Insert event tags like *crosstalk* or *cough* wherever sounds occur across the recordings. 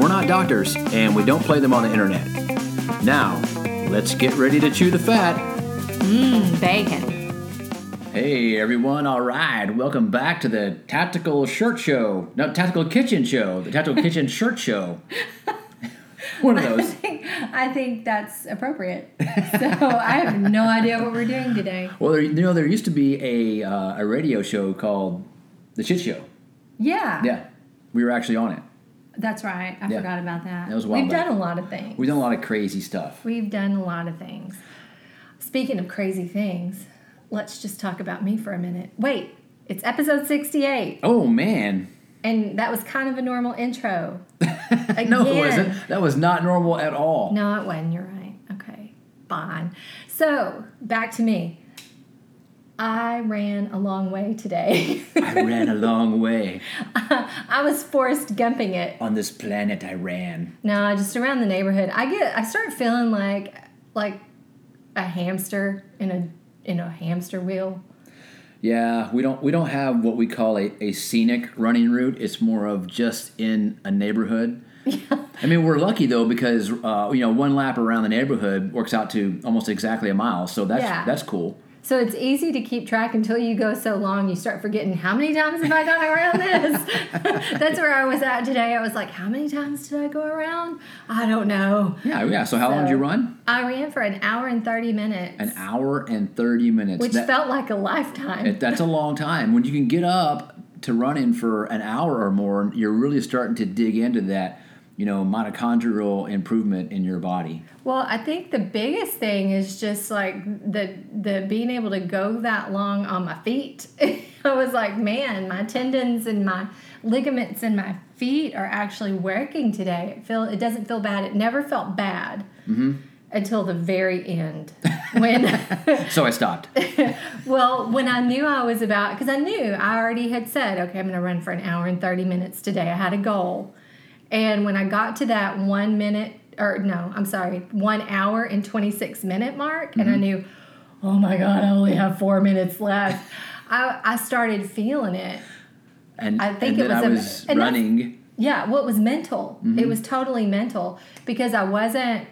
We're not doctors, and we don't play them on the internet. Now, let's get ready to chew the fat. Mmm, bacon. Hey everyone, all right. Welcome back to the Tactical Shirt Show. No, Tactical Kitchen Show. The Tactical *laughs* Kitchen Shirt Show. *laughs* One of those. I think that's appropriate. So I have no idea what we're doing today. Well, there, you know, there used to be a, uh, a radio show called The Shit Show. Yeah. Yeah, we were actually on it. That's right. I Yeah. forgot about that. That was a while We've back. done a lot of things. We've done a lot of crazy stuff. We've done a lot of things. Speaking of crazy things, let's just talk about me for a minute. Wait, it's episode 68, Oh man, and that was kind of a normal intro. *laughs* no, it wasn't. That was not normal at all. No, it wasn't. You're right. Okay, fine. So, back to me. I ran a long way today. I ran a long way *laughs* I was Forrest Gumping it. on this planet. I ran. No, just around the neighborhood. I get I start feeling like like a hamster in a in a hamster wheel. Yeah, we don't we don't have what we call a, a scenic running route. It's more of just in a neighborhood. Yeah. *laughs* I mean, we're lucky though because uh, you know one lap around the neighborhood works out to almost exactly a mile. So that's Yeah. that's cool. So it's easy to keep track until you go so long you start forgetting how many times have I gone around this? *laughs* That's where I was at today. I was like, how many times did I go around? I don't know. Yeah, yeah. So how long did you run? I ran for an hour and 30 minutes, An hour and thirty minutes. which That- felt like a lifetime. It, that's a long time. When you can get up to running for an hour or more, you're really starting to dig into that, you know, mitochondrial improvement in your body. Well, I think the biggest thing is just like the the being able to go that long on my feet. *laughs* I was like, man, my tendons and my ligaments in my feet are actually working today. It feel it doesn't feel bad. It never felt bad mm-hmm. until the very end when. *laughs* *laughs* So I stopped. Well, when I knew I was about, because I knew I already had said, okay, I'm going to run for an hour and 30 minutes today. I had a goal. And when I got to that one minute, or no, I'm sorry, one hour and 26 minute mark, and I mm-hmm. knew, oh my God, I only have four minutes left, *laughs* I, I started feeling it. And I think and it was I a- was that's- running. Yeah, well, it was mental. Mm-hmm. It was totally mental because I wasn't,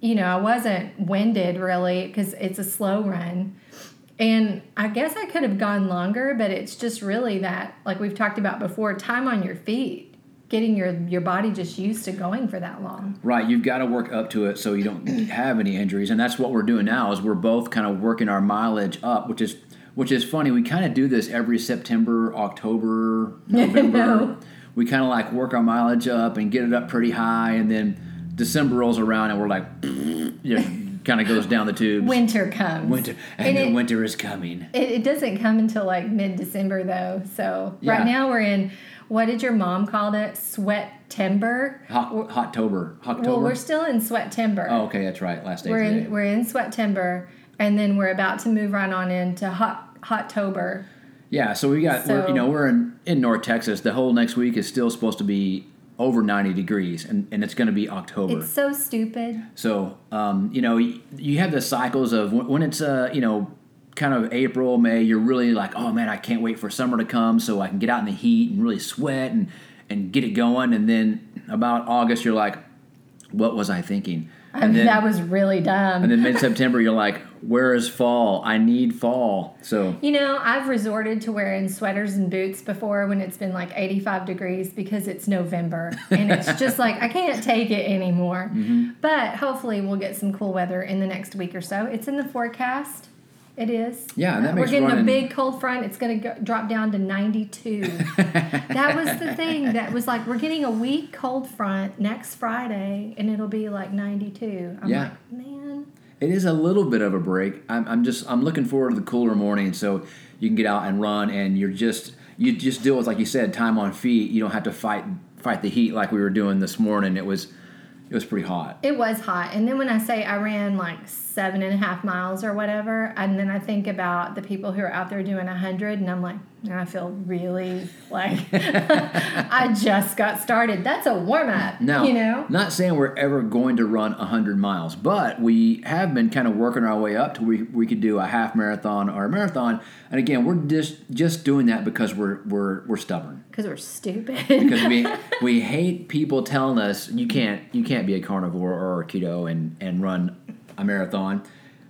you know, I wasn't winded really because it's a slow run. And I guess I could have gone longer, but it's just really that, like we've talked about before, time on your feet, getting your your body just used to going for that long. Right, you've got to work up to it so you don't have any injuries, and that's what we're doing now. Is we're both kind of working our mileage up, which is which is funny. We kind of do this every September, October, *laughs* November. know. we kind of like work our mileage up and get it up pretty high, and then December rolls around and we're like, *sniffs* you know, kind of goes down the tubes. Winter comes. Winter, and, And it- winter is coming. It, it doesn't come until like mid December though. So Yeah. right now we're in what did your mom call it? Sweat timber. Hot, Hottober, Well, we're still in sweat timber. oh, okay, that's right. Last day we're in we're in sweat timber, and then we're about to move right on into hot hot tober. Yeah, so we got we're, So- you know we're in in North Texas. The whole next week is still supposed to be over ninety degrees, and, and it's going to be October. It's so stupid. so um, you know you, you have the cycles of when, when it's uh you know kind of April May. You're really like oh man I can't wait for summer to come so I can get out in the heat and really sweat and and get it going. And then about August you're like what was I thinking? I And mean, then, that was really dumb. and then *laughs* mid September you're like where is fall? I need fall. So you know, I've resorted to wearing sweaters and boots before when it's been like 85 degrees because it's November and it's *laughs* just like I can't take it anymore. Mm-hmm. But hopefully, we'll get some cool weather in the next week or so. It's in the forecast. It is. Yeah, that Uh, makes We're getting running- a big cold front. It's going to drop down to 92. *laughs* that was the thing. That was like, we're getting a weak cold front next Friday, and it'll be like 92. I'm Yeah. like, man. It is a little bit of a break. I'm, I'm just I'm looking forward to the cooler morning so you can get out and run and you're just you just deal with like you said time on feet. You don't have to fight fight the heat like we were doing this morning. It was it was pretty hot. It was hot. And then when I say I ran like seven and a half miles or whatever, and then I think about the people who are out there doing a hundred, and I'm like, and I feel really like *laughs* I just got started. That's a warm up. Now, you know? not saying we're ever going to run 100 miles, but we have been kind of working our way up to we, we could do a half marathon or a marathon. And again, we're just just doing that because we're we're we're stubborn. Because we're stupid. Because we *laughs* we hate people telling us you can't you can't be a carnivore or a keto and and run a marathon.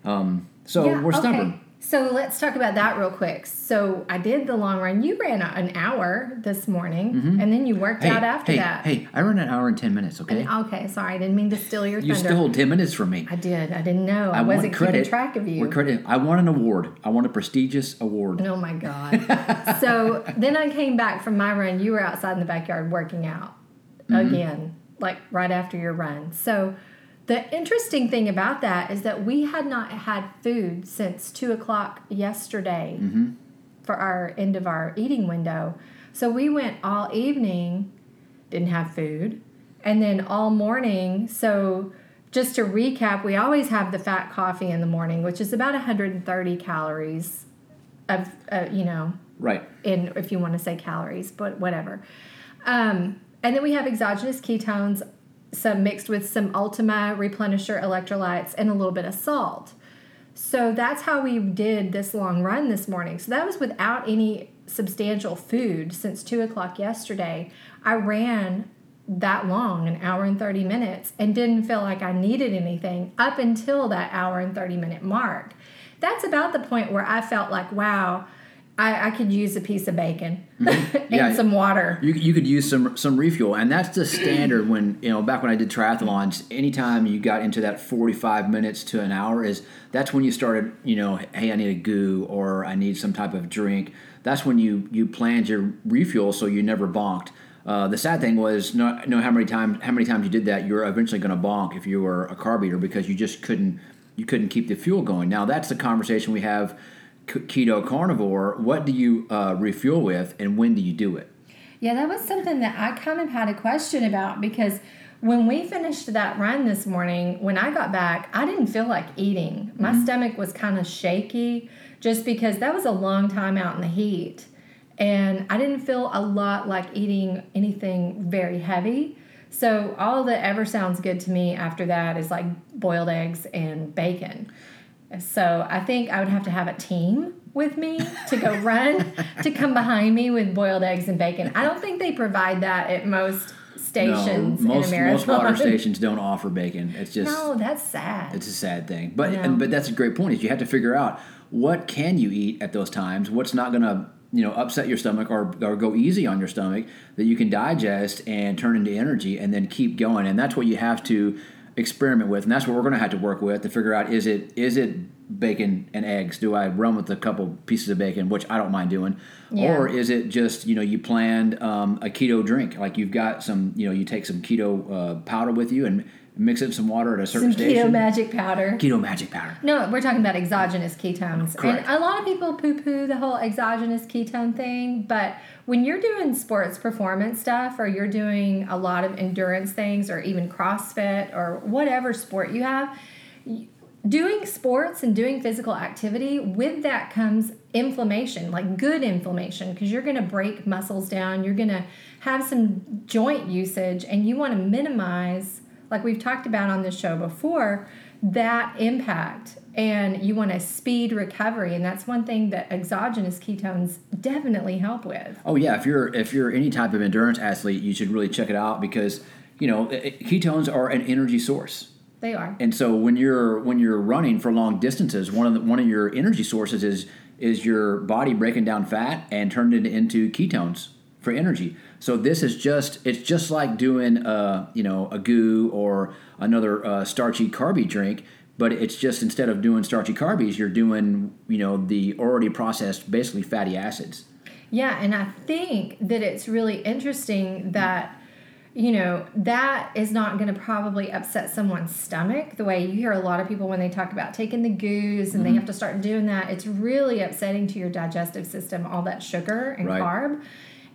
Um, so Yeah, we're stubborn. Okay. So let's talk about that real quick. So I did the long run. You ran an hour this morning, and then you worked Mm-hmm. Hey, out after hey, that. hey! I ran an hour and ten minutes. Okay, Okay, sorry, I didn't mean to steal your time. you thunder. stole ten minutes from me. I did. I didn't know. I, I wasn't credit. keeping track of you. What credit? I want an award. I want a prestigious award. Oh my God. *laughs* so then I came back from my run. You were outside in the backyard working out Mm-hmm. again, like right after your run. So the interesting thing about that is that we had not had food since two o'clock yesterday Mm-hmm. for our end of our eating window. So we went all evening, didn't have food, and then all morning. So just to recap, we always have the fat coffee in the morning, which is about 130 calories of, uh, you know, Right. in if you want to say calories, but whatever. Um, and then we have exogenous ketones, some mixed with some Ultima replenisher electrolytes and a little bit of salt. So that's how we did this long run this morning. So that was without any substantial food since two o'clock yesterday. I ran that long, an hour and 30 minutes, and didn't feel like I needed anything up until that hour and 30 minute mark. That's about the point where I felt like, wow, I, I could use a piece of bacon *laughs* and Yeah. some water. You, you could use some some refuel, and that's the standard. When you know back when I did triathlons, anytime you got into that forty five minutes to an hour is that's when you started. You know, hey, I need a goo or I need some type of drink. That's when you you planned your refuel so you never bonked. Uh, the sad thing was, no, know how many times how many times you did that, you're eventually going to bonk if you were a carb eater because you just couldn't you couldn't keep the fuel going. Now that's the conversation we have. Keto carnivore. What do you uh, refuel with, and when do you do it? Yeah, that was something that I kind of had a question about because when we finished that run this morning, when I got back, I didn't feel like eating. My stomach was kind of shaky just because that was a long time out in the heat. And I didn't feel a lot like eating anything very heavy. So all that ever sounds good to me after that is like boiled eggs and bacon. So I think I would have to have a team with me to go run *laughs* to come behind me with boiled eggs and bacon. I don't think they provide that at most stations no, most most water *laughs* stations don't offer bacon. It's just No, that's sad. it's a sad thing. But No. and, but that's a great point. Is you have to figure out what can you eat at those times. What's not going to you know upset your stomach or, or go easy on your stomach that you can digest and turn into energy and then keep going. And that's what you have to experiment with. And that's what we're going to have to work with to figure out is it is it bacon and eggs? Do I run with a couple pieces of bacon, which I don't mind doing, Yeah. or is it just you know you planned um, a keto drink like you've got some you know you take some keto uh, powder with you and mix it in some water at a certain Some station keto magic powder. keto magic powder No, we're talking about exogenous ketones. Correct. And a lot of people poo poo the whole exogenous ketone thing, but when you're doing sports performance stuff or you're doing a lot of endurance things or even CrossFit or whatever sport you have, doing sports and doing physical activity, with that comes inflammation, like good inflammation, because you're going to break muscles down, you're going to have some joint usage, and you want to minimize like we've talked about on this show before, that impact. And you want to speed recovery. And that's one thing that exogenous ketones definitely help with. oh yeah if you're if you're any type of endurance athlete you should really check it out because you know it- ketones are an energy source They are. and so when you're when you're running for long distances one of the, one of your energy sources is is your body breaking down fat and turning it into ketones for energy so this is just it's just like doing a you know a goo or another uh, starchy carby drink but it's just instead of doing starchy carbies you're doing you know the already processed basically fatty acids. Yeah, and I think that it's really interesting that you know that is not going to probably upset someone's stomach the way you hear a lot of people when they talk about taking the goos and they have to start doing that. It's really upsetting to your digestive system all that sugar and Right. carb.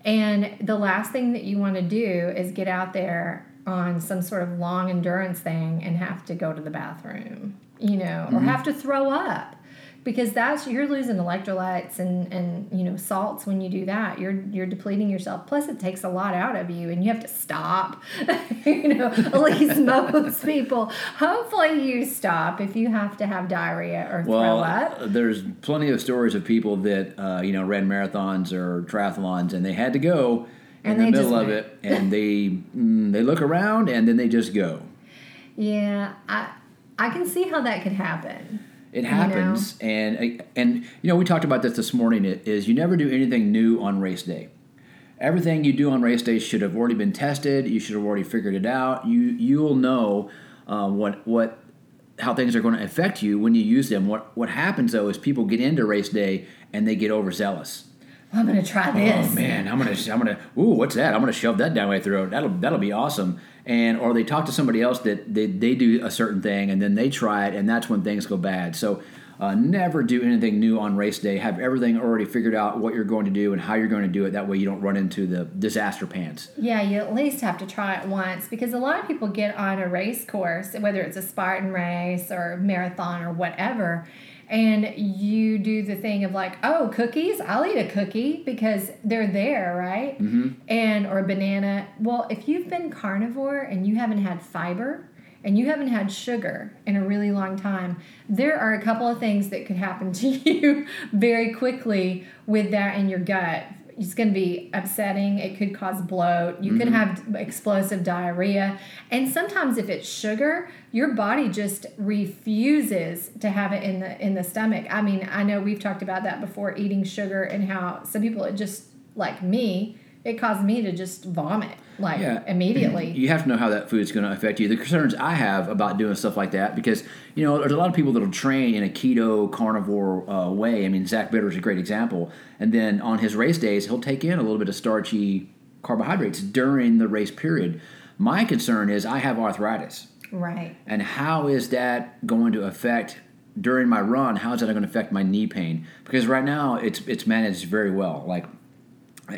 And the last thing that you want to do is get out there on some sort of long endurance thing and have to go to the bathroom, you know, or have to throw up. Because that's you're losing electrolytes and and you know salts when you do that. You're you're depleting yourself. Plus it takes a lot out of you and you have to stop *laughs* you know at least most people. Hopefully you stop if you have to have diarrhea or Well, throw up. uh, there's plenty of stories of people that uh, you know ran marathons or triathlons, and they had to go in And the they middle just of it, and they mm, they look around and then they just go. yeah i i can see how that could happen It know? happens, and and you know we talked about this this morning. Is you never do anything new on race day. Everything you do on race day should have already been tested. You should have already figured it out. You you'll know uh, what what how things are going to affect you when you use them. What what happens though is people get into race day and they get overzealous. I'm gonna try this Oh man, I'm gonna I'm gonna ooh what's that? I'm gonna shove that down my throat. That'll that'll be awesome. And or they talk to somebody else that they, they do a certain thing and then they try it and that's when things go bad. So uh, never do anything new on race day. Have everything already figured out what you're going to do and how you're going to do it. That way you don't run into the disaster pants. Yeah, you at least have to try it once because a lot of people get on a race course, whether it's a Spartan race or marathon or whatever, and you do the thing of like, oh, cookies, I'll eat a cookie because they're there, right? Mm-hmm. And or a banana. Well, if you've been carnivore and you haven't had fiber and you haven't had sugar in a really long time, there are a couple of things that could happen *laughs* to you very quickly with that in your gut it's going to be upsetting. It could cause bloat. You could mm-hmm. have explosive diarrhea. And sometimes if it's sugar, your body just refuses to have it in the in the stomach. I mean, I know we've talked about that before eating sugar and how some people it just like me, it caused me to just vomit like Yeah. immediately. You have to know how that food's going to affect you. The concerns I have about doing stuff like that, because you know, there's a lot of people that'll train in a keto carnivore uh, way. I mean, Zach Bitter is a great example. And then on his race days, he'll take in a little bit of starchy carbohydrates during the race period. My concern is I have arthritis, Right. and how is that going to affect during my run? How is that going to affect my knee pain? Because right now it's it's managed very well. Like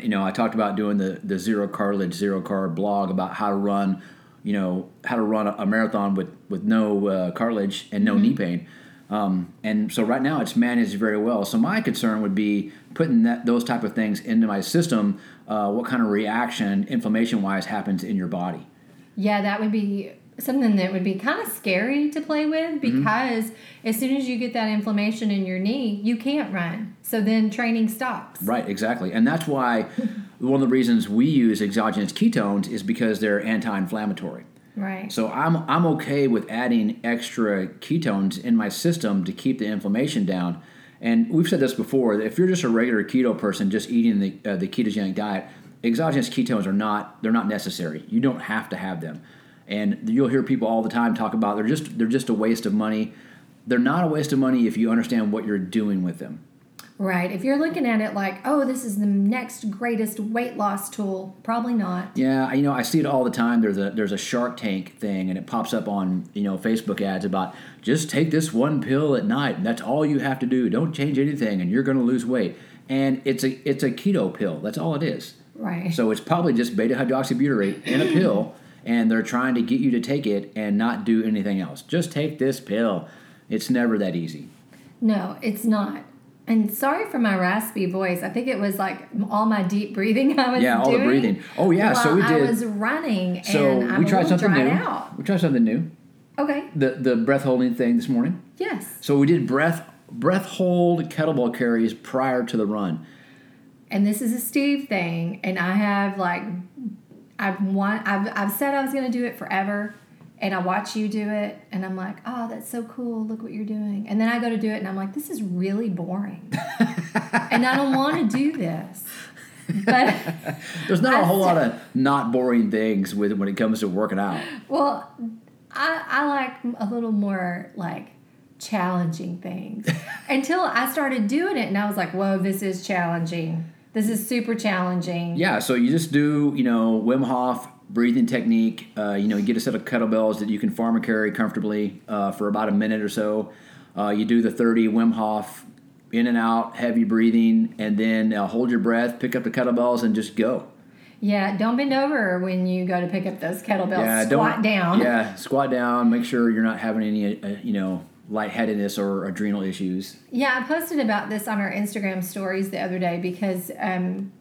you know, I talked about doing the, the zero cartilage, zero carb blog about how to run, you know, how to run a, a marathon with, with no uh, cartilage and no knee pain. Um, and so right now it's managed very well. So my concern would be putting that those type of things into my system. Uh, what kind of reaction, inflammation wise, happens in your body? Yeah, that would be something that would be kind of scary to play with Mm-hmm. because as soon as you get that inflammation in your knee, you can't run. So then training stops. Right, exactly. And that's why *laughs* one of the reasons we use exogenous ketones is because they're anti-inflammatory. Right. So I'm I'm okay with adding extra ketones in my system to keep the inflammation down. And we've said this before. If you're just a regular keto person, just eating the uh, the ketogenic diet, exogenous ketones are not they're not necessary. You don't have to have them. And you'll hear people all the time talk about they're just they're just a waste of money. They're not a waste of money if you understand what you're doing with them. Right. If you're looking at it like, oh, this is the next greatest weight loss tool, probably not. Yeah, you know, I see it all the time. There's a there's a Shark Tank thing, and it pops up on you know Facebook ads about just take this one pill at night, and that's all you have to do. Don't change anything, and you're going to lose weight. And it's a it's a keto pill. That's all it is. Right. So it's probably just beta hydroxybutyrate in a pill, and they're trying to get you to take it and not do anything else. Just take this pill. It's never that easy. No, it's not. And sorry for my raspy voice. I think it was like all my deep breathing *laughs* I was Yeah, all the breathing. Oh, yeah, so we did- I was running, So and I'm we tried something new. out. We tried something new. Okay. The the breath holding thing this morning. Yes. So we did breath breath hold kettlebell carries prior to the run. and this is a Steve thing, and I have like, I've want, I've, I've said I was going to do it forever, and I watch you do it, and I'm like, oh, that's so cool. Look what you're doing, and then I go to do it, and I'm like, this is really boring, *laughs* and I don't want to do this, but *laughs* There's not a I whole said- lot of not boring things with when it comes to working out. well, I I like a little more like challenging things *laughs* until I started doing it, and I was like, whoa, this is challenging. This is super challenging. Yeah, so you just do you know Wim Hof breathing technique. Uh, you know, you get a set of kettlebells that you can farm and carry comfortably uh, for about a minute or so. Uh, you do the 30 Wim Hof in and out, heavy breathing, and then uh, hold your breath, pick up the kettlebells, and just go. Yeah, don't bend over when you go to pick up those kettlebells. Yeah, Squat down. Yeah, squat down. Make sure you're not having any, uh, you know, lightheadedness or adrenal issues. Yeah, I posted about this on our Instagram stories the other day because, um,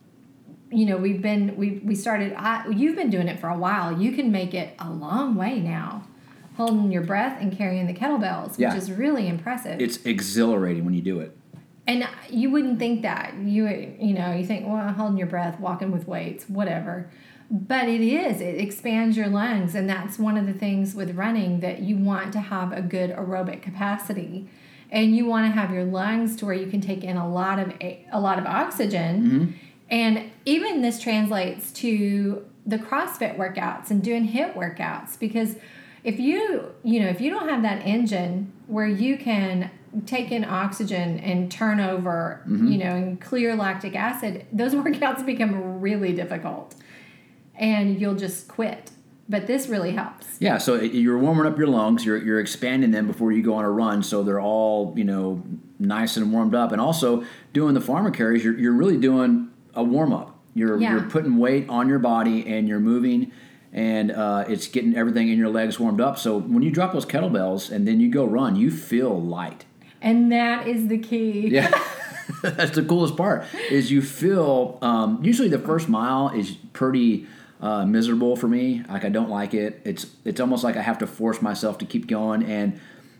you know, we've been we we started. I, you've been doing it for a while. You can make it a long way now, holding your breath and carrying the kettlebells, which Yeah. is really impressive. It's exhilarating when you do it. and you wouldn't think that you you know you think well holding your breath, walking with weights, whatever. But it is. It expands your lungs, and that's one of the things with running that you want to have a good aerobic capacity, and you want to have your lungs to where you can take in a lot of a, a lot of oxygen, mm-hmm. and even this translates to the CrossFit workouts and doing HIIT workouts because if you you know if you don't have that engine where you can take in oxygen and turn over mm-hmm. you know and clear lactic acid those *laughs* workouts become really difficult and you'll just quit but this really helps Yeah, so you're warming up your lungs. You're you're expanding them before you go on a run, so they're all you know nice and warmed up. And also doing the farmer carries, you're you're really doing a warm up. You're Yeah. you're putting weight on your body and you're moving, and uh, it's getting everything in your legs warmed up. So when you drop those kettlebells and then you go run, you feel light. and that is the key Yeah. *laughs* That's the coolest part is you feel um, usually the first mile is pretty uh, miserable for me. Like I don't like it. It's it's almost like I have to force myself to keep going. And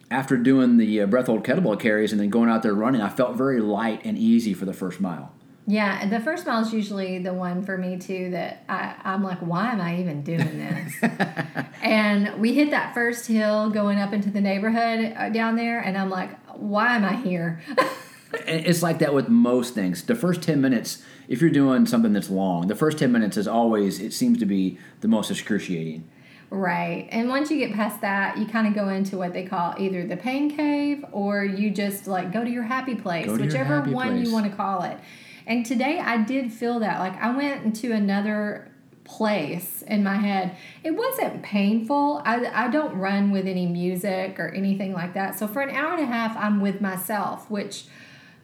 after doing the uh, breath hold kettlebell carries and then going out there running, I felt very light and easy for the first mile. Yeah, the first mile is usually the one for me too that I, I'm like, why am I even doing this? *laughs* and we hit that first hill going up into the neighborhood uh, down there, and I'm like, why am I here? *laughs* It's like that with most things. The first 10 minutes, if you're doing something that's long, the first 10 minutes is always, it seems to be the most excruciating. right. And once you get past that, you kind of go into what they call either the pain cave or you just like go to your happy place, Go to your whichever happy one place. you want to call it. And today I did feel that. Like I went into another place in my head. It wasn't painful. I, I don't run with any music or anything like that. So for an hour and a half, I'm with myself, which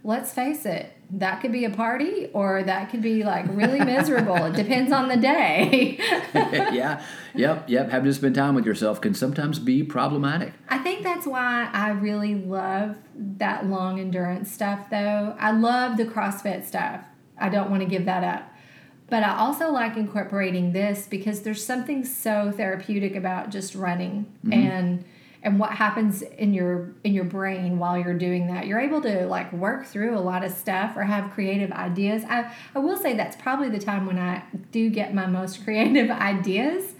let's face it, that could be a party or that could be like really miserable. it depends on the day. *laughs* yeah, yep, yep. Having to spend time with yourself can sometimes be problematic. I think that's why I really love that long endurance stuff, though. I love the CrossFit stuff. I don't want to give that up. But I also like incorporating this because there's something so therapeutic about just running mm-hmm. and and what happens in your in your brain while you're doing that. You're able to like work through a lot of stuff or have creative ideas. I, I will say that's probably the time when I do get my most *laughs* creative ideas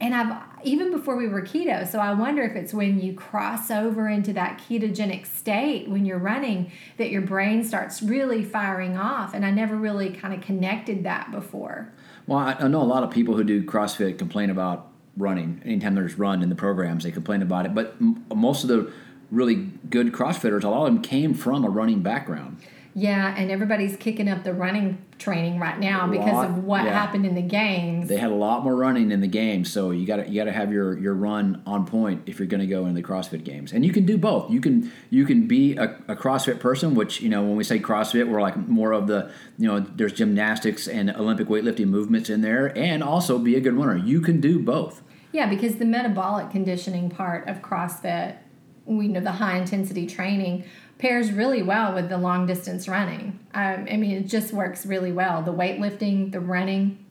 and I've even before we were keto, so I wonder if it's when you cross over into that ketogenic state when you're running that your brain starts really firing off. And I never really kind of connected that before. Well, I, know a lot of people who do CrossFit complain about running. Anytime there's run in the programs, they complain about it. But m- most of the really good CrossFitters, a lot of them came from a running background. Yeah, and everybody's kicking up the running training right now because of what yeah. happened in the games. They had a lot more running in the game, so you got to you got to have your your run on point if you're going to go into the CrossFit games. And you can do both. You can you can be a, a CrossFit person, which you know when we say CrossFit, we're like more of the you know there's gymnastics and Olympic weightlifting movements in there, and also be a good runner. You can do both. Yeah, because the metabolic conditioning part of CrossFit, we know the high intensity training pairs really well with the long distance running. Um, I mean, it just works really well. The weightlifting, the running,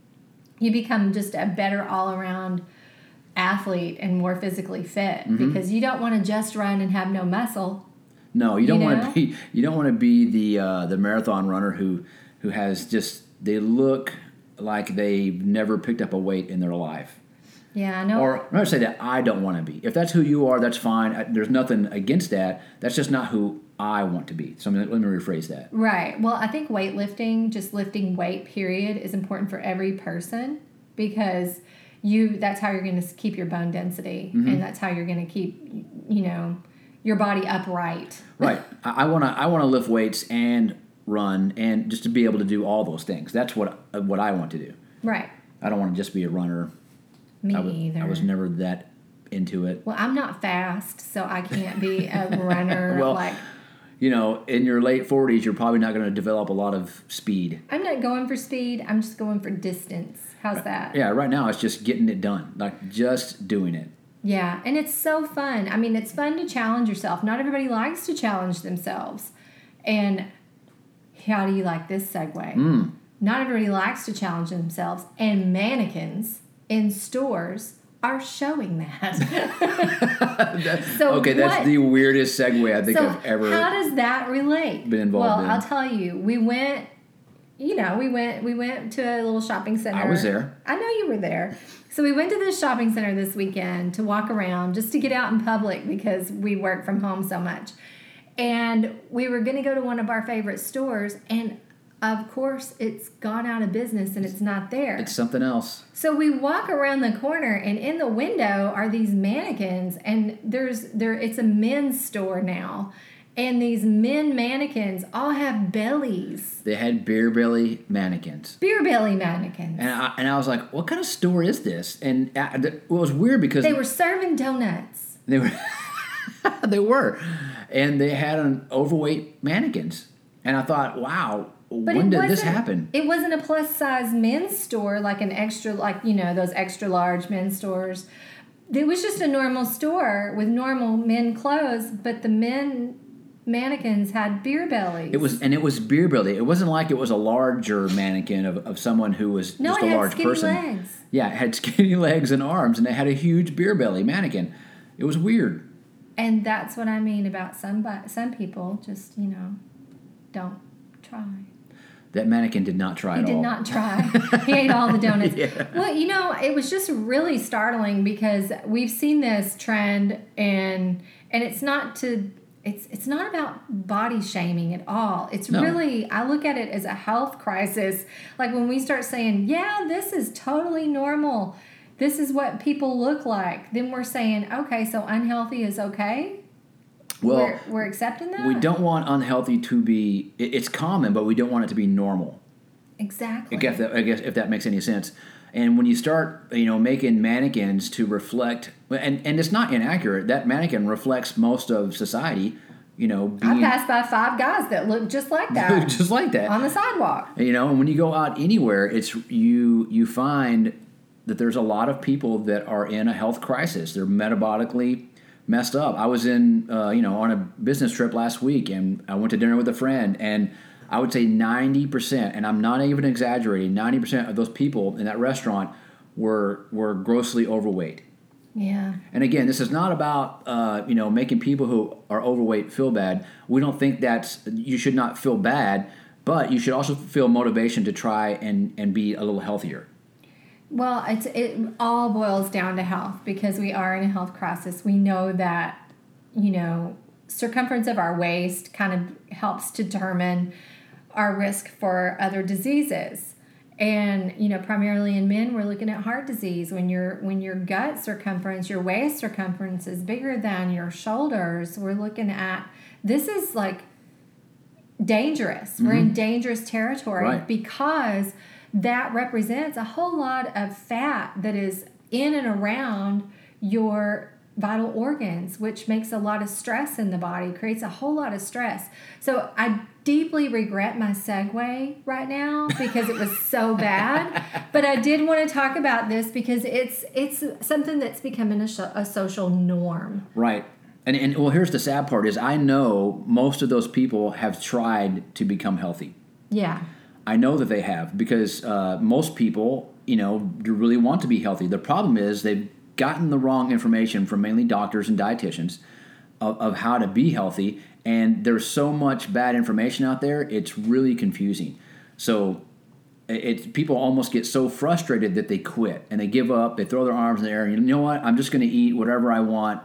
you become just a better all around athlete and more physically fit Mm-hmm. because you don't want to just run and have no muscle. No, you don't You want to be you don't want to be the uh, the marathon runner who who has just they look like they've never picked up a weight in their life. Yeah, I know. Or I'm not to say that I don't want to be. If that's who you are, that's fine. I, there's nothing against that. That's just not who I want to be. So let me, let me rephrase that. Right. Well, I think weightlifting, just lifting weight, period, is important for every person because you that's how you're going to keep your bone density mm-hmm. and that's how you're going to keep you know your body upright. *laughs* Right. I want to I want to lift weights and run and just to be able to do all those things. That's what what I want to do. Right. I don't want to just be a runner. Me I was, either. I was never that into it. well, I'm not fast, so I can't be a *laughs* runner Well, like you know, in your late 40s, you're probably not going to develop a lot of speed. I'm not going for speed. I'm just going for distance. How's that? Yeah, right now it's just getting it done, like just doing it. Yeah, and it's so fun. I mean, it's fun to challenge yourself. Not everybody likes to challenge themselves. And how do you like this segue? Mm. Not everybody likes to challenge themselves, and mannequins in stores are showing that. *laughs* *laughs* so okay, that's the weirdest segue I think so I've ever. how does that relate? been involved well, in. I'll tell you. We went. You know, we went. We went to a little shopping center. I was there. I know you were there. So we went to this shopping center this weekend to walk around, just to get out in public because we work from home so much. And we were going to go to one of our favorite stores, and of course, it's gone out of business and it's not there. it's something else. So we walk around the corner, and in the window are these mannequins, and there's there. It's a men's store now, and these men mannequins all have bellies, They had beer belly mannequins. beer belly mannequins. And I, and I was like, what kind of store is this? And th- it was weird because They were serving donuts. They were, *laughs* they were, and they had an overweight mannequins, and I thought, wow, But when it did this wasn't- happen? It wasn't a plus size men's store like an extra, like you know those extra large men's stores. It was just a normal store with normal men clothes, but the men mannequins had beer bellies. It was, and it was beer belly. It wasn't like it was a larger mannequin of, of someone who was no, just it a had large skinny person. legs. Yeah, it had *laughs* skinny legs and arms, and it had a huge beer belly mannequin. It was weird. And that's what I mean about some some people. Just you know, don't try. That mannequin did not try He did all. not *laughs* try. he ate all the donuts. Yeah. Well, you know, it was just really startling because we've seen this trend and and it's not to it's it's not about body shaming at all. It's No. really I look at it as a health crisis. Like when we start saying, "Yeah, this is totally normal. This is what people look like." Then we're saying, "Okay, so unhealthy is okay?" Well, we're, we're accepting that? we don't want unhealthy to be. it- It's common, but we don't want it to be normal. Exactly. I guess that, I guess if that makes any sense. And when you start, you know, making mannequins to reflect, and and it's not inaccurate. That mannequin reflects most of society. You know, I being passed by five guys that look just like that *laughs* just like that. on the sidewalk. You know, and when you go out anywhere, it's you you find that there's a lot of people that are in a health crisis. They're metabolically messed up. I was in uh, you know on a business trip last week, and I went to dinner with a friend, and I would say ninety percent, and I'm not even exaggerating, ninety percent of those people in that restaurant were were grossly overweight. Yeah. And again, this is not about uh, you know making people who are overweight feel bad. We don't think that's you should not feel bad, but you should also feel motivation to try and and be a little healthier. Well, it's it all boils down to health because we are in a health crisis. We know that you know circumference of our waist kind of helps determine our risk for other diseases. And you know, primarily in men, we're looking at heart disease. When your when your gut circumference, your waist circumference is bigger than your shoulders, we're looking at this is like dangerous. We're in mm-hmm. dangerous territory Right. because that represents a whole lot of fat that is in and around your vital organs, which makes a lot of stress in the body, creates a whole lot of stress. So I deeply regret my segue right now because it was so *laughs* bad. But I did want to talk about this because it's it's something that's becoming a, a social norm. Right. And and well, here's the sad part: is I know most of those people have tried to become healthy. Yeah. I know that they have because uh, most people, you know, do really want to be healthy. The problem is they've gotten the wrong information from mainly doctors and dietitians of, of how to be healthy, and there's so much bad information out there. It's really confusing. So it people almost get so frustrated that they quit and they give up. They throw their arms in the air. And you know what? I'm just going to eat whatever I want,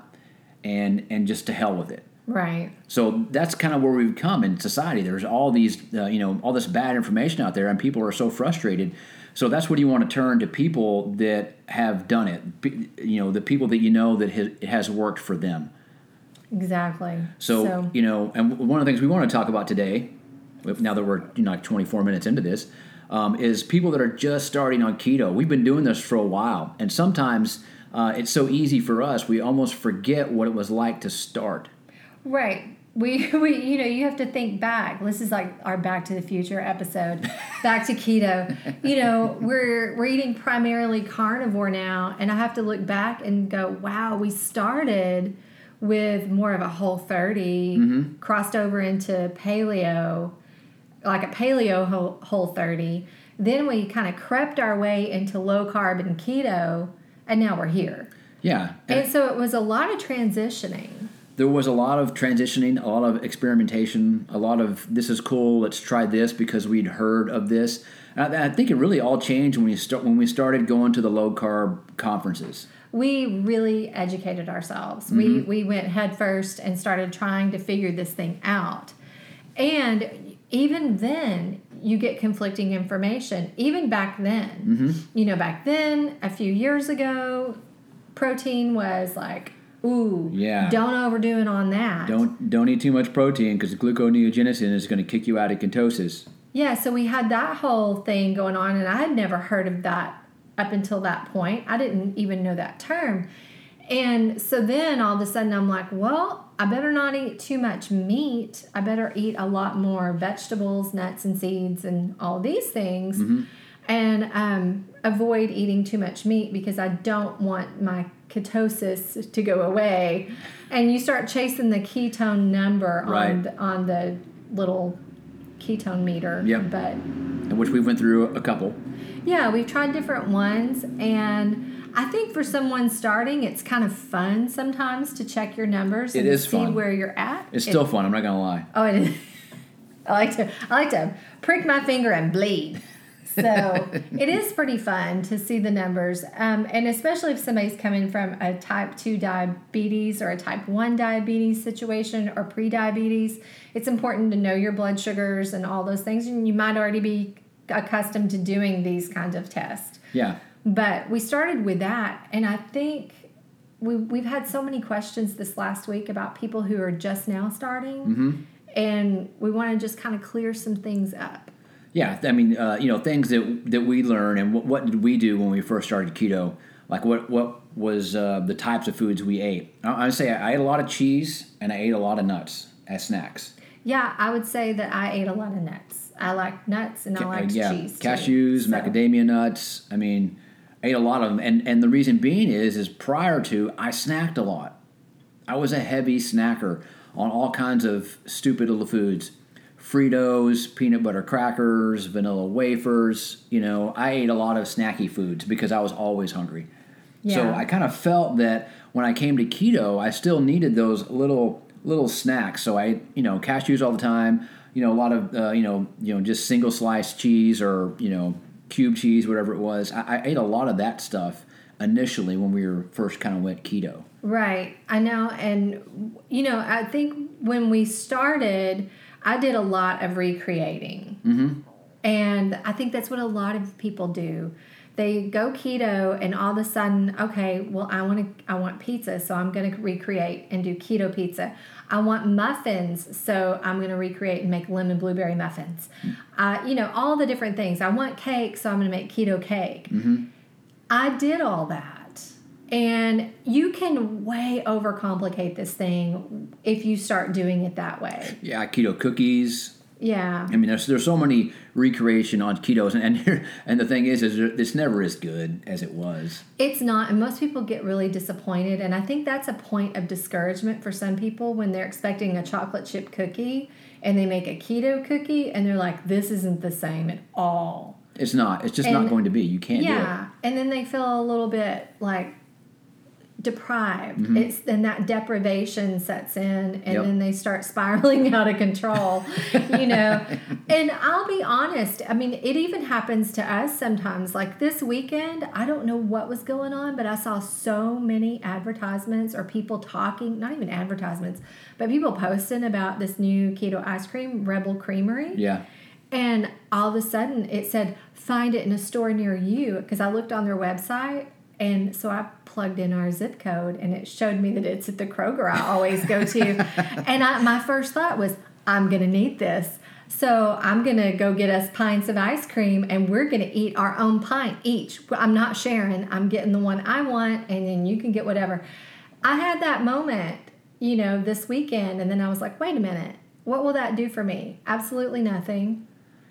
and and just to hell with it. Right. So that's kind of where we've come in society. There's all these, uh, you know, all this bad information out there, and people are so frustrated. So that's what you want to turn to people that have done it. You know, the people that you know that has, it has worked for them. Exactly. So, you know, and one of the things we want to talk about today, now that we're you know, like 24 minutes into this, um, is people that are just starting on keto. We've been doing this for a while, and sometimes uh, it's so easy for us, we almost forget what it was like to start. Right. we *laughs* we you know you have to think back this is like our back to the future episode back to keto you know *laughs* we're we're eating primarily carnivore now and i have to look back and go wow we started with more of a whole 30 Mm-hmm. crossed over into paleo like a paleo whole, whole 30 then we kind of crept our way into low carb and keto and now we're here Yeah. And and so it was a lot of transitioning there was a lot of transitioning, a lot of experimentation, a lot of this is cool. Let's try this because we'd heard of this. I, I think it really all changed when we start when we started going to the low carb conferences. we really educated ourselves. We mm-hmm. we went head first and started trying to figure this thing out. And even then, you get conflicting information. Even back then, mm-hmm. you know, back then, a few years ago, protein was like, ooh, Yeah. don't overdo it on that. Don't don't eat too much protein because gluconeogenesis is going to kick you out of ketosis. Yeah, so we had that whole thing going on, and I had never heard of that up until that point. I didn't even know that term. And so then all of a sudden I'm like, well, I better not eat too much meat. I better eat a lot more vegetables, nuts, and seeds, and all these things. And um, avoid eating too much meat because I don't want my ketosis to go away. And you start chasing the ketone number on Right. the, on the little ketone meter. Yep. But in which we went through a couple. yeah, we've tried different ones, and I think for someone starting, it's kind of fun sometimes to check your numbers It and see fun. where you're at. It's It- still fun. I'm not going to lie. oh, it is. *laughs* I like to I like to prick my finger and bleed. So it is pretty fun to see the numbers, um, and especially if somebody's coming from a type two diabetes or a type one diabetes situation or pre-diabetes. It's important to know your blood sugars and all those things, and you might already be accustomed to doing these kinds of tests. Yeah. But we started with that, and I think we, we've had so many questions this last week about people who are just now starting, and we want to just kind of clear some things up. Yeah, I mean, uh, you know, things that that we learn and what, what did we do when we first started keto? Like, what what was uh, the types of foods we ate? I, I say I ate a lot of cheese and I ate a lot of nuts as snacks. Yeah, I would say that I ate a lot of nuts. I like nuts and I Ca- liked yeah, cheese. too. cashews, So- macadamia nuts. I mean, I ate a lot of them, and and the reason being is is prior to I snacked a lot. I was a heavy snacker on all kinds of stupid little foods. Fritos, peanut butter crackers, vanilla wafers. You know, I ate a lot of snacky foods because I was always hungry. Yeah. So I kind of felt that when I came to keto, I still needed those little little snacks. So I, you know, cashews all the time. You know, a lot of uh, you know, you know, just single slice cheese or you know, cube cheese, whatever it was. I, I ate a lot of that stuff initially when we were first kind of went keto. Right. I know. And, you know, I think when we started, I did a lot of recreating. Mm-hmm. And I think that's what a lot of people do. They go keto and all of a sudden, okay, well, I want to, I want pizza, so I'm going to recreate and do keto pizza. I want muffins, so I'm going to recreate and make lemon blueberry muffins. Uh, you know, all the different things. I want cake, so I'm going to make keto cake. I did all that. And you can way overcomplicate this thing if you start doing it that way. Yeah, keto cookies. Yeah. I mean, there's there's so many recreation on ketos, and *laughs* and, and the thing is, is it's never as good as it was. It's not, and most people get really disappointed. And I think that's a point of discouragement for some people when they're expecting a chocolate chip cookie and they make a keto cookie and they're like, this isn't the same at all. It's not. It's just not going to be. You can't do it. yeah. And then they feel a little bit like deprived. Mm-hmm. It's then that deprivation sets in and Yep. then they start spiraling *laughs* out of control, you know. *laughs* And I'll be honest, I mean, it even happens to us sometimes. Like this weekend, I don't know what was going on, but I saw so many advertisements or people talking, not even advertisements, but people posting about this new keto ice cream, Rebel Creamery. Yeah. And all of a sudden it said, find it in a store near you. Because I looked on their website. And so I plugged in our zip code and it showed me that it's at the Kroger I always go to. *laughs* and I, my first thought was, I'm going to need this. So I'm going to go get us pints of ice cream and we're going to eat our own pint each. I'm not sharing. I'm getting the one I want and then you can get whatever. I had that moment you know, this weekend. And then I was like, wait a minute, what will that do for me? Absolutely nothing.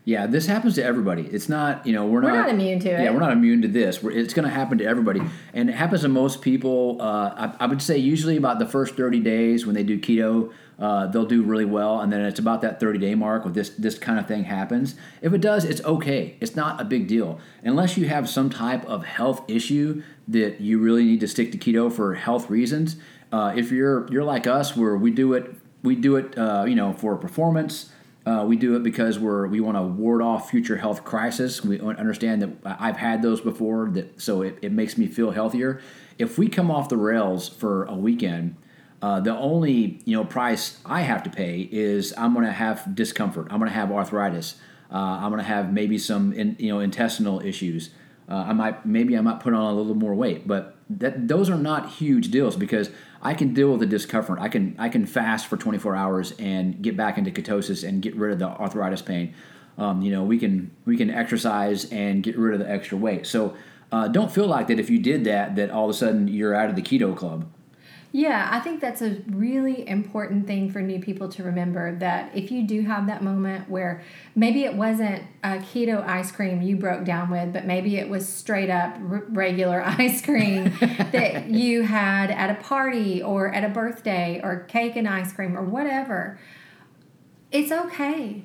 Yeah, this happens to everybody. It's not, you know, we're, We're not, not immune to it. Yeah, we're not immune to this. We're, it's going to happen to everybody, and it happens to most people. Uh, I, I would say usually about the first thirty days when they do keto, uh, they'll do really well, and then it's about that thirty day mark where this this kind of thing happens. If it does, it's okay. It's not a big deal unless you have some type of health issue that you really need to stick to keto for health reasons. Uh, if you're you're like us, where we do it, we do it, uh, you know, for performance. Uh, we do it because we're we want to ward off future health crisis. We understand that I've had those before, that so it, it makes me feel healthier. If we come off the rails for a weekend, uh, the only you know price I have to pay is I'm going to have discomfort. I'm going to have arthritis. Uh, I'm going to have maybe some in, you know intestinal issues. Uh, I might maybe I might put on a little more weight, but that those are not huge deals because I can deal with the discomfort. I can I can fast for 24 hours and get back into ketosis and get rid of the arthritis pain. Um, you know, we can we can exercise and get rid of the extra weight. So uh, don't feel like that if you did that that all of a sudden you're out of the keto club. Yeah, I think that's a really important thing for new people to remember that if you do have that moment where maybe it wasn't a keto ice cream you broke down with, but maybe it was straight up r- regular *laughs* ice cream that *laughs* you had at a party or at a birthday or cake and ice cream or whatever, it's okay.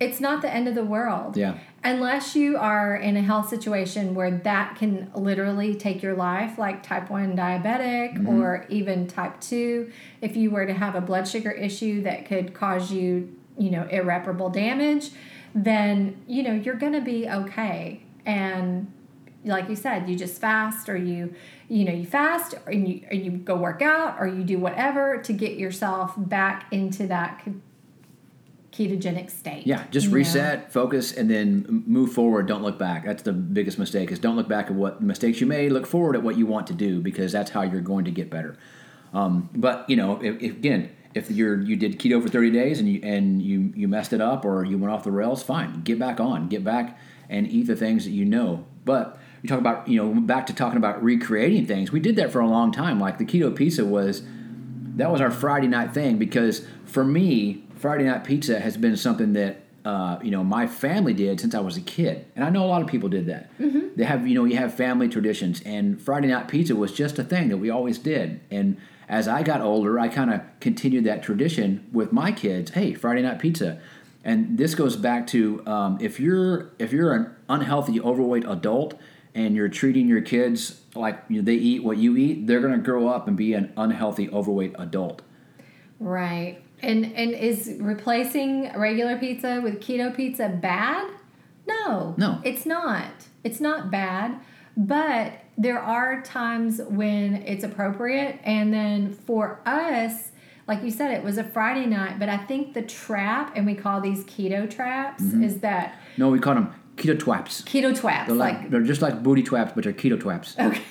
It's not the end of the world. Yeah. Unless you are in a health situation where that can literally take your life, like type 1 diabetic mm-hmm. or even type 2, if you were to have a blood sugar issue that could cause you, you know, irreparable damage, then, you know, you're going to be okay. And like you said, you just fast or you, you know, you fast or you, or you go work out or you do whatever to get yourself back into that ketogenic state. Yeah, just you know? reset, focus, and then move forward. Don't look back. That's the biggest mistake. Is don't look back at what mistakes you made. Look forward at what you want to do because that's how you're going to get better. Um, but you know, if, if, again, if you're you did keto for 30 days and you and you you messed it up or you went off the rails, fine. Get back on. Get back and eat the things that you know. But you talk about you know back to talking about recreating things. We did that for a long time. Like the keto pizza was that was our Friday night thing because for me, Friday night pizza has been something that uh, you know my family did since I was a kid, and I know a lot of people did that. They have you know you have family traditions, and Friday night pizza was just a thing that we always did. And as I got older, I kind of continued that tradition with my kids. Hey, Friday night pizza. And this goes back to um, if you're if you're an unhealthy, overweight adult and you're treating your kids like you know, they eat what you eat, they're going to grow up and be an unhealthy, overweight adult. Right. And and is replacing regular pizza with keto pizza bad? No. No. It's not. It's not bad, but there are times when it's appropriate and then for us like you said it was a Friday night, but I think the trap and we call these keto traps Mm-hmm. is that No, we call them keto twaps. keto twaps They're like, like they're just like booty twaps, but they're keto twaps. okay.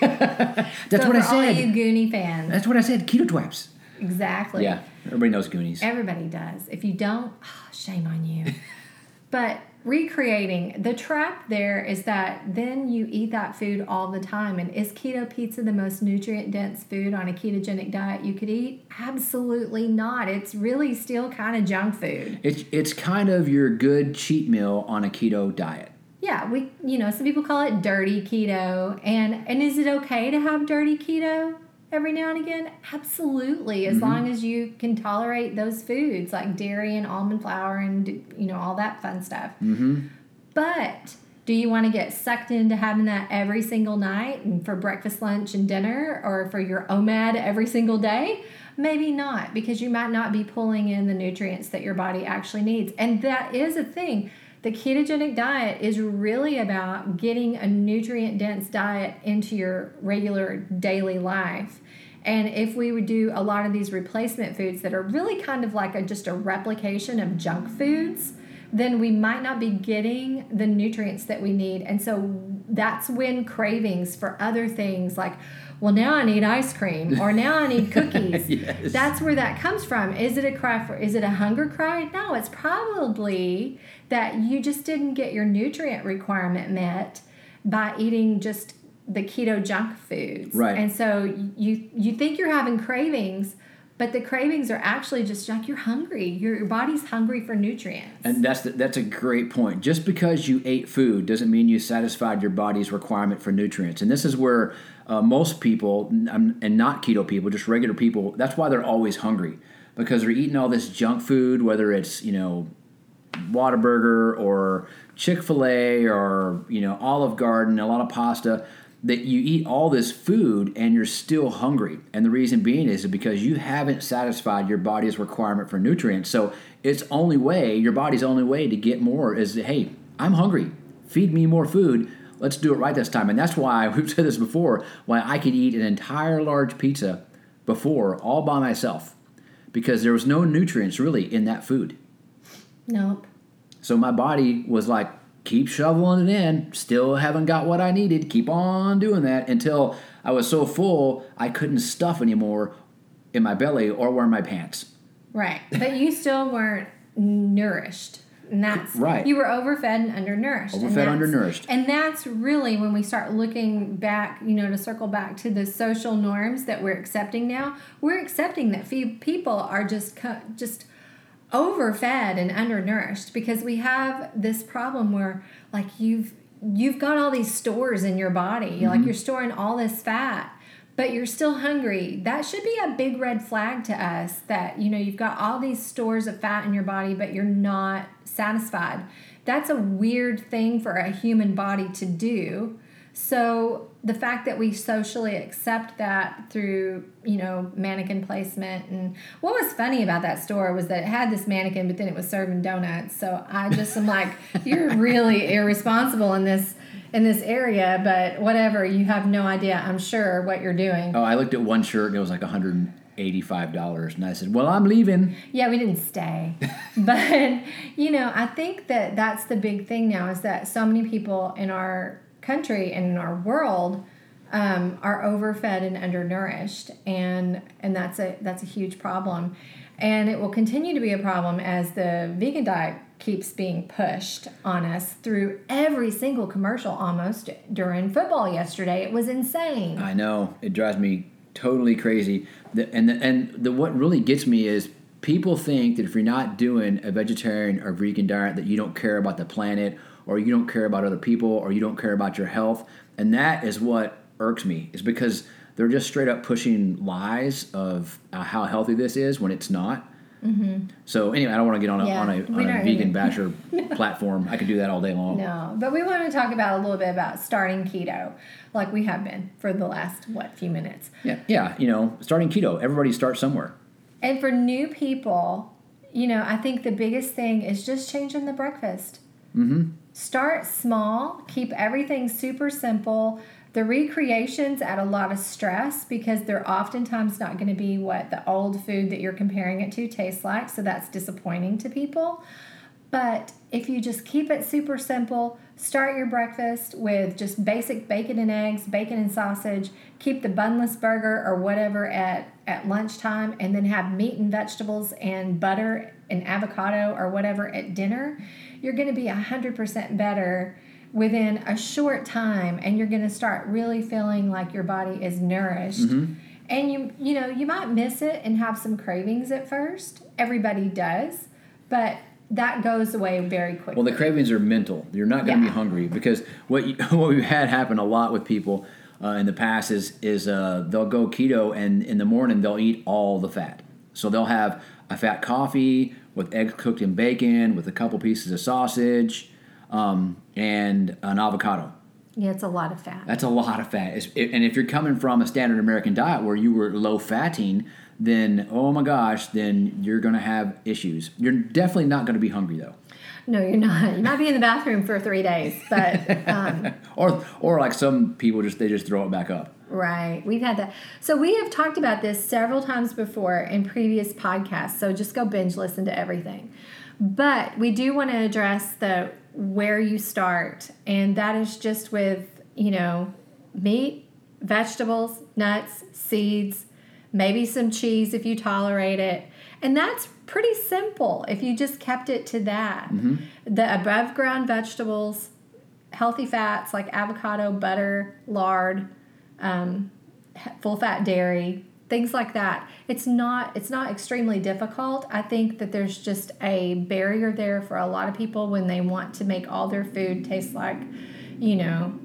*laughs* That's so what I for all said. you Goonie fans. That's what I said. Keto twaps. Exactly. Yeah, everybody knows Goonies. Everybody does. If you don't, oh, shame on you. *laughs* but recreating the trap there is that then you eat that food all the time. And is keto pizza the most nutrient dense food on a ketogenic diet you could eat? Absolutely not. It's really still kind of junk food. It's it's kind of your good cheat meal on a keto diet. Yeah, we you know some people call it dirty keto, and and is it okay to have dirty keto? Every now and again, absolutely, as long as you can tolerate those foods like dairy and almond flour and you know all that fun stuff. Mm-hmm. But do you want to get sucked into having that every single night and for breakfast, lunch, and dinner, or for your OMAD every single day? Maybe not, because you might not be pulling in the nutrients that your body actually needs. And that is a thing. The ketogenic diet is really about getting a nutrient dense diet into your regular daily life. And if we would do a lot of these replacement foods that are really kind of like a, just a replication of junk foods, then we might not be getting the nutrients that we need. And so that's when cravings for other things like, well, now I need ice cream or now I need cookies. *laughs* Yes. That's where that comes from. Is it a cry for, is it a hunger cry? No, it's probably that you just didn't get your nutrient requirement met by eating just the keto junk foods. Right. And so you you think you're having cravings, but the cravings are actually just like you're hungry. Your, your body's hungry for nutrients. And that's the, that's a great point. Just because you ate food doesn't mean you satisfied your body's requirement for nutrients. And this is where uh, most people, and not keto people, just regular people, that's why they're always hungry because they're eating all this junk food, whether it's you know Whataburger or Chick Fil A or you know Olive Garden, a lot of pasta that you eat all this food and you're still hungry. And the reason being is because you haven't satisfied your body's requirement for nutrients. So its only way, your body's only way to get more is hey, I'm hungry. Feed me more food. Let's do it right this time. And that's why *laughs* we've said this before, why I could eat an entire large pizza before all by myself. Because there was no nutrients really in that food. Nope. So my body was like, keep shoveling it in. Still haven't got what I needed. Keep on doing that until I was so full I couldn't stuff anymore in my belly or wear my pants. Right. But you still weren't nourished. And that's right. You were overfed and undernourished. Overfed, and undernourished. And that's really when we start looking back, you know, to circle back to the social norms that we're accepting now. We're accepting that few people are just just overfed and undernourished because we have this problem where like you've you've got all these stores in your body mm-hmm. like you're storing all this fat but you're still hungry. That should be a big red flag to us that you know you've got all these stores of fat in your body but you're not satisfied. That's a weird thing for a human body to do so the fact that we socially accept that through, you know, mannequin placement and what was funny about that store was that it had this mannequin, but then it was serving donuts. So I just am like, *laughs* you're really irresponsible in this in this area, but whatever, you have no idea, I'm sure, what you're doing. Oh, I looked at one shirt and it was like 185 dollars, and I said, "Well, I'm leaving." Yeah, we didn't stay, *laughs* but you know, I think that that's the big thing now is that so many people in our country and in our world um, are overfed and undernourished, and and that's a that's a huge problem, and it will continue to be a problem as the vegan diet keeps being pushed on us through every single commercial almost during football yesterday. It was insane. I know it drives me totally crazy. The, and the, and the what really gets me is people think that if you're not doing a vegetarian or vegan diet that you don't care about the planet or you don't care about other people or you don't care about your health. And that is what irks me, is because they're just straight up pushing lies of uh, how healthy this is when it's not. Mm-hmm. So anyway, I don't want to get on a, yeah, on a, on a vegan basher *laughs* platform. I could do that all day long. No, but we want to talk about a little bit about starting keto, like we have been for the last what few minutes. Yeah, yeah. You know, starting keto. Everybody starts somewhere. And for new people, you know, I think the biggest thing is just changing the breakfast. Mm-hmm. Start small, keep everything super simple. The recreations add a lot of stress because they're oftentimes not going to be what the old food that you're comparing it to tastes like, so that's disappointing to people. But if you just keep it super simple, start your breakfast with just basic bacon and eggs, bacon and sausage, keep the bunless burger or whatever at, at lunchtime, and then have meat and vegetables and butter and avocado or whatever at dinner you're going to be 100% better within a short time and you're going to start really feeling like your body is nourished. Mm-hmm. And you you know, you might miss it and have some cravings at first. Everybody does. But that goes away very quickly. Well, the cravings are mental. You're not going to yeah. be hungry because what you, *laughs* what we've had happen a lot with people uh, in the past is is uh, they'll go keto and in the morning they'll eat all the fat. So they'll have a fat coffee with eggs cooked in bacon, with a couple pieces of sausage, um, and an avocado. Yeah, it's a lot of fat. That's a lot of fat. It, and if you're coming from a standard American diet where you were low fatting, then oh my gosh, then you're going to have issues. You're definitely not going to be hungry though. No, you're not. You might be in the bathroom for three days, but um, *laughs* or or like some people just they just throw it back up. Right. We've had that. So we have talked about this several times before in previous podcasts. So just go binge listen to everything. But we do want to address the where you start, and that is just with, you know, meat, vegetables, nuts, seeds, maybe some cheese if you tolerate it. And that's pretty simple if you just kept it to that. Mm-hmm. The above ground vegetables, healthy fats like avocado, butter, lard, um, full fat dairy, things like that. It's not it's not extremely difficult. I think that there's just a barrier there for a lot of people when they want to make all their food taste like, you know,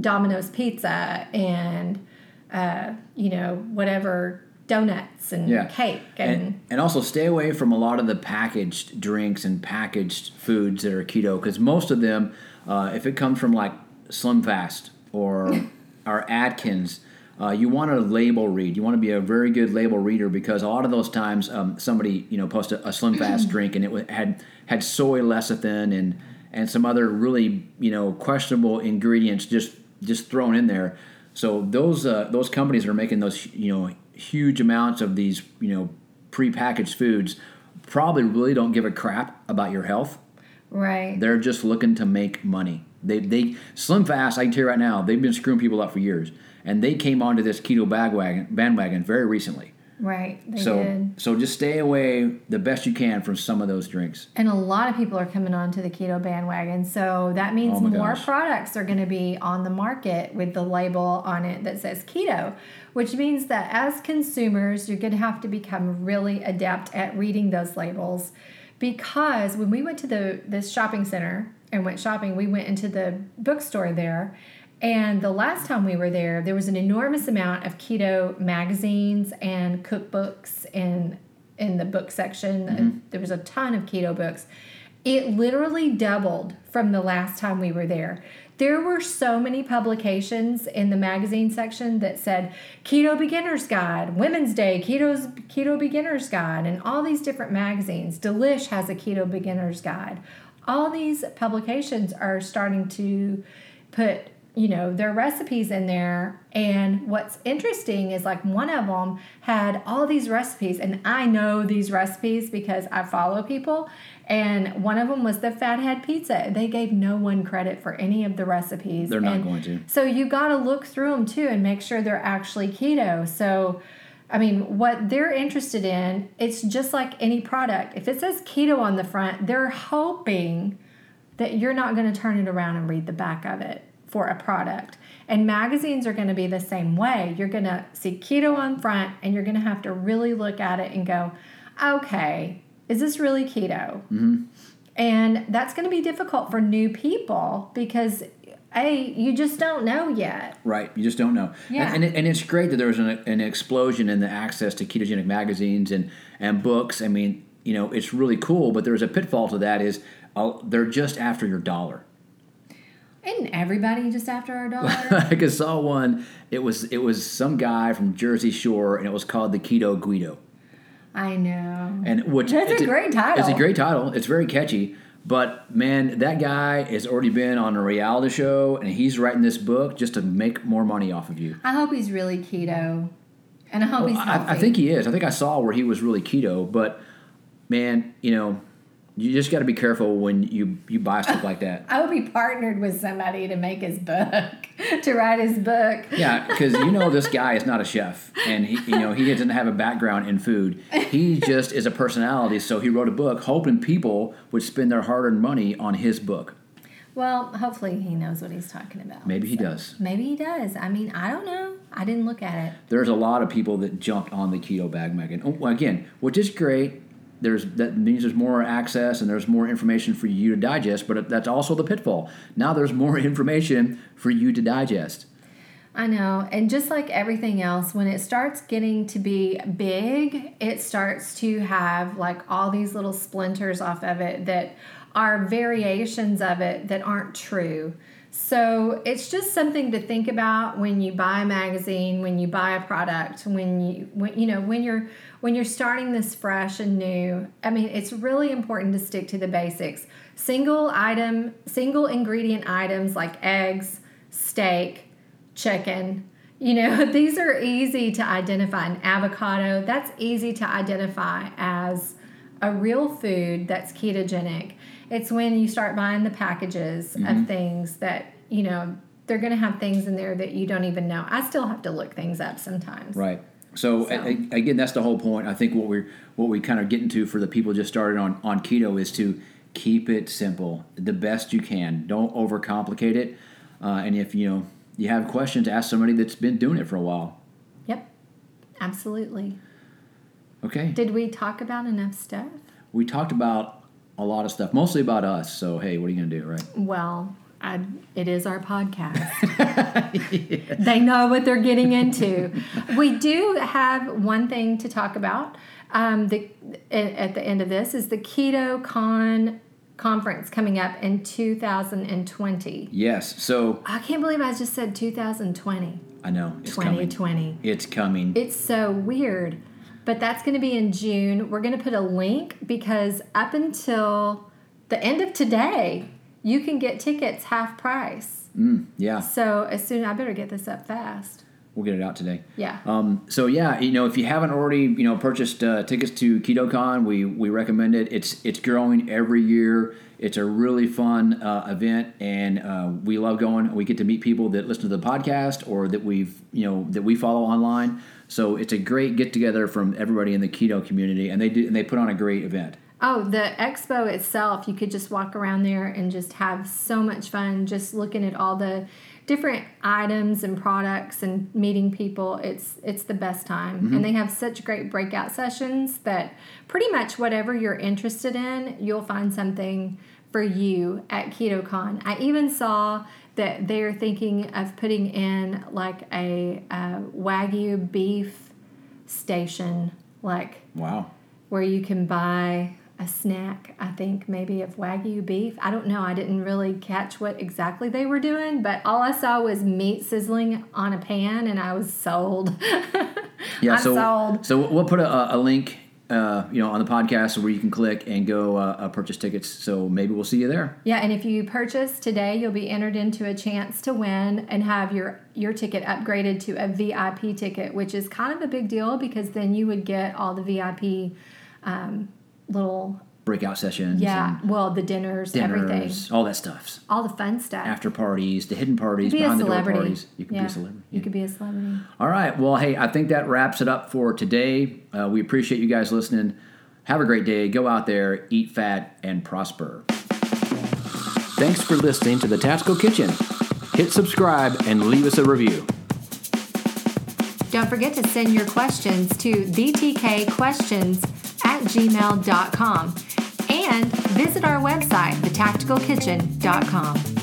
Domino's pizza and uh, you know, whatever donuts and Yeah. cake and, and, and also stay away from a lot of the packaged drinks and packaged foods that are keto because most of them uh, if it comes from like slim fast or *laughs* or atkins uh, you want to label read you want to be a very good label reader because a lot of those times um, somebody you know posted a slim fast drink and it had had soy lecithin and and some other really you know questionable ingredients just just thrown in there so those uh, those companies that are making those you know huge amounts of these you know prepackaged foods probably really don't give a crap about your health. right. They're just looking to make money. They they Slim Fast. I can tell you right now, they've been screwing people up for years, and they came onto this keto bandwagon bandwagon very recently. Right. They so did. so just stay away the best you can from some of those drinks. And a lot of people are coming onto the keto bandwagon. So that means Oh more gosh. products are going to be on the market with the label on it that says keto, which means that as consumers, you're going to have to become really adept at reading those labels. Because when we went to the this shopping center and went shopping, we went into the bookstore there. And the last time we were there, there was an enormous amount of keto magazines and cookbooks in in the book section. And There was a ton of keto books. It literally doubled from the last time we were there. There were so many publications in the magazine section that said Keto Beginner's Guide, Women's Day, Keto's Keto Beginner's Guide, and all these different magazines. Delish has a Keto Beginner's Guide. All these publications are starting to put you know their recipes in there. And what's interesting is like one of them had all these recipes. And i know these recipes because i follow people. And one of them was the fathead pizza. They gave no one credit for any of the recipes. They're not And going to. so you got to look through them too and make sure they're actually keto. So i mean what they're interested in it's just like any product if it says keto on the front they're hoping that you're not going to turn it around and read the back of it for a product. And magazines are going to be the same way. You're going to see keto on front and you're going to have to really look at it and go, okay, is this really keto? Mm-hmm. And that's going to be difficult for new people because, A, you just don't know yet. Right, you just don't know. Yeah. And, and, it, and it's great that there's an, an explosion in the access to ketogenic magazines and, and books. I mean, you know, it's really cool, but there's a pitfall to that is uh, they're just after your dollar. Isn't everybody just after our dollar? like *laughs* I saw one, it was it was some guy from Jersey Shore, and it was called the Keto Guido. I know. And which That's a it's great title. It's a great title. It's very catchy. But man, that guy has already been on a reality show, and he's writing this book just to make more money off of you. I hope he's really keto. And I hope he's healthy. I, I think he is. I think I saw where he was really keto, but man, you know, you just got to be careful when you you buy stuff like that. *laughs* I would be partnered with somebody to make his book, *laughs* to write his book. Yeah, because you know this guy is not a chef, and he you know he doesn't have a background in food. He just is a personality. So he wrote a book, hoping people would spend their hard-earned money on his book. Well, hopefully he knows what he's talking about. Maybe he does. Maybe he does. I mean, I don't know. I didn't look at it. There's a lot of people that jumped on the keto bandwagon. Oh, Again, which is great. There's that means there's more access and there's more information for you to digest, but that's also the pitfall. Now there's more *laughs* information for you to digest. I know. And just like everything else, when it starts getting to be big, it starts to have like all these little splinters off of it that are variations of it that aren't true. So it's just something to think about when you buy a magazine, when you buy a product, when you when you know when you're when you're starting this fresh and new. I mean, it's really important to stick to the basics. Single item, single ingredient items like eggs, steak, chicken. You know, *laughs* these are easy to identify. An avocado, that's easy to identify as a real food that's ketogenic. It's when you start buying the packages of mm-hmm. things that, you know, they're going to have things in there that you don't even know. I still have to look things up sometimes. Right. So, So- a- a- again, that's the whole point. I think what we're what we kind of get into for the people just started on on keto is to keep it simple, the best you can. Don't overcomplicate it. Uh, and if you know you have questions, ask somebody that's been doing it for a while. Yep. Absolutely. Okay. Did we talk about enough stuff? We talked about a lot of stuff, mostly about us. So hey, what are you gonna do, right? Well, I, it is our podcast. *laughs* They know what they're getting into. We do have one thing to talk about. Um, the at the end of this is the Keto Con conference coming up in 2020. Yes. So I can't believe I just said 2020. I know it's coming. 2020. It's coming. It's so weird. But that's going to be in June. We're going to put a link because up until the end of today, you can get tickets half price. Mm, yeah, So as soon I better get this up fast. we'll get it out today. Yeah. Um, so yeah, you know, if you haven't already, you know, purchased uh, tickets to KetoCon, we we recommend it. It's it's growing every year. It's a really fun uh, event, and uh, we love going. We get to meet people that listen to the podcast or that we've you know that we follow online. So it's a great get together from everybody in the keto community, and they do and they put on a great event. Oh, the expo itself, you could just walk around there and just have so much fun just looking at all the different items and products and meeting people. It's it's the best time. And they have such great breakout sessions that pretty much whatever you're interested in, you'll find something for you at KetoCon. I even saw that they're thinking of putting in like a uh, Wagyu beef station like Wow. where you can buy a snack, I think maybe of Wagyu beef. I don't know. I didn't really catch what exactly they were doing, but all I saw was meat sizzling on a pan and I was sold. *laughs* Yeah, I'm so sold. so we'll put a, a link, uh, you know, on the podcast where you can click and go uh, uh, purchase tickets. So maybe we'll see you there. Yeah, and if you purchase today, you'll be entered into a chance to win and have your your ticket upgraded to a VIP ticket, which is kind of a big deal because then you would get all the VIP um, little Breakout sessions, yeah, and well the dinners, everything, dinners, all that stuff. all the fun stuff. After parties, the hidden parties, be a behind the door parties. You can yeah. be a celebrity. You could be a celebrity. All right. Well, hey, I think that wraps it up for today. Uh, we appreciate you guys listening. Have a great day. Go out there, eat fat, and prosper. Thanks for listening to the Tactical Kitchen. Hit subscribe and leave us a review. Don't forget to send your questions to thetkquestions at gmail.com and visit our website, thetacticalkitchen.com.